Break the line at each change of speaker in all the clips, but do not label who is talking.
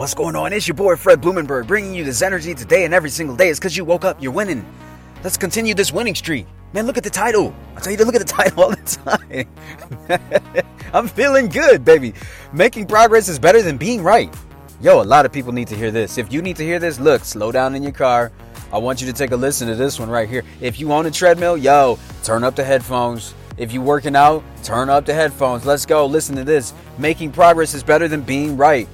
What's going on? It's your boy Fred Blumenberg bringing you this energy today and every single day. It's because you woke up, you're winning. Let's continue this winning streak. Man, look at the title. I tell you to look at the title all the time. I'm feeling good, baby. Making progress is better than being right. Yo, a lot of people need to hear this. If you need to hear this, look, slow down in your car. I want you to take a listen to this one right here. If you own a treadmill, yo, turn up the headphones. If you working out, turn up the headphones. Let's go. Listen to this. Making progress is better than being right.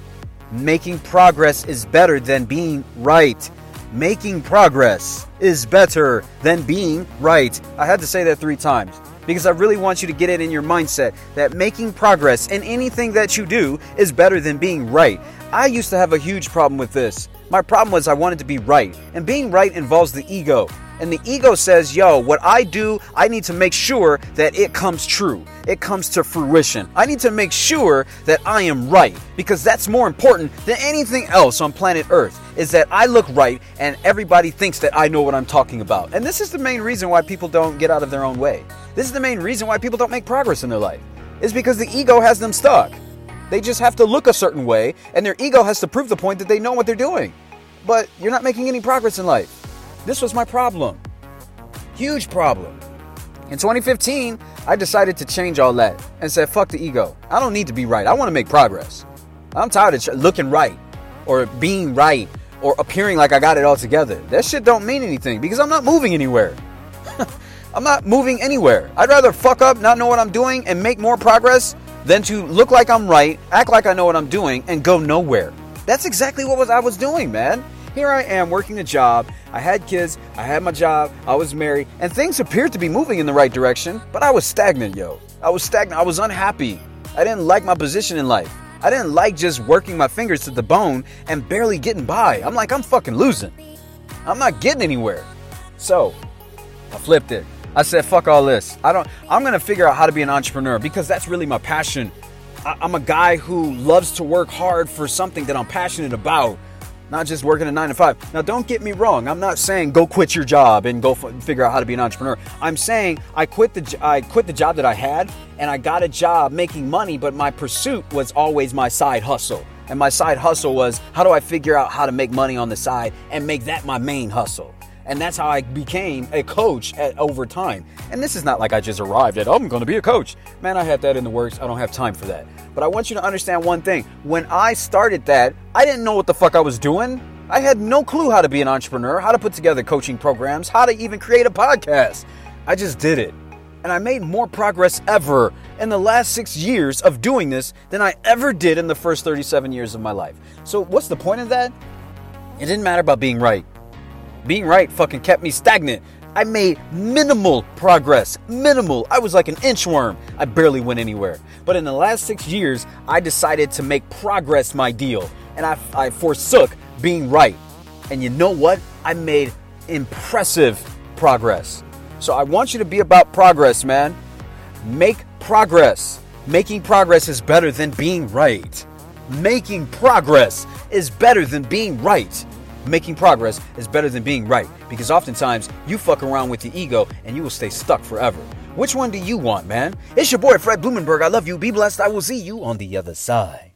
Making progress is better than being right. Making progress is better than being right. I had to say that three times because I really want you to get it in your mindset that making progress in anything that you do is better than being right. I used to have a huge problem with this. My problem was I wanted to be right, and being right involves the ego. And the ego says, yo, what I do, I need to make sure that it comes true. It comes to fruition. I need to make sure that I am right because that's more important than anything else on planet Earth is that I look right and everybody thinks that I know what I'm talking about. And this is the main reason why people don't get out of their own way. This is the main reason why people don't make progress in their life. Is because the ego has them stuck. They just have to look a certain way and their ego has to prove the point that they know what they're doing. But you're not making any progress in life. This was my problem. Huge problem. In 2015, I decided to change all that and said, fuck the ego. I don't need to be right. I want to make progress. I'm tired of looking right or being right or appearing like I got it all together. That shit don't mean anything because I'm not moving anywhere. I'm not moving anywhere. I'd rather fuck up, not know what I'm doing, and make more progress than to look like I'm right, act like I know what I'm doing, and go nowhere. That's exactly what was I was doing, man. Here I am working a job. I had kids, I had my job, I was married, and things appeared to be moving in the right direction, but I was stagnant, yo. I was stagnant. I was unhappy. I didn't like my position in life. I didn't like just working my fingers to the bone and barely getting by. I'm like, I'm fucking losing. I'm not getting anywhere. So, I flipped it. I said, fuck all this. I don't, I'm gonna figure out how to be an entrepreneur because that's really my passion. I, I'm a guy who loves to work hard for something that I'm passionate about not just working a nine to five. Now, don't get me wrong. I'm not saying go quit your job and go f- figure out how to be an entrepreneur. I'm saying I quit the I quit the job that I had and I got a job making money, but my pursuit was always my side hustle. And my side hustle was how do I figure out how to make money on the side and make that my main hustle. And that's how I became a coach at, over time. And this is not like I just arrived at, oh, I'm going to be a coach. Man, I had that in the works. I don't have time for that. But I want you to understand one thing. When I started that, I didn't know what the fuck I was doing. I had no clue how to be an entrepreneur, how to put together coaching programs, how to even create a podcast. I just did it. And I made more progress ever in the last six years of doing this than I ever did in the first 37 years of my life. So, what's the point of that? It didn't matter about being right. Being right fucking kept me stagnant. I made minimal progress. Minimal. I was like an inchworm. I barely went anywhere. But in the last six years, I decided to make progress my deal. And I, I forsook being right. And you know what? I made impressive progress. So I want you to be about progress, man. Make progress. Making progress is better than being right. Making progress is better than being right making progress is better than being right because oftentimes you fuck around with the ego and you will stay stuck forever. Which one do you want, man? It's your boy Fred Blumenberg. I love you. Be blessed. I will see you on the other side.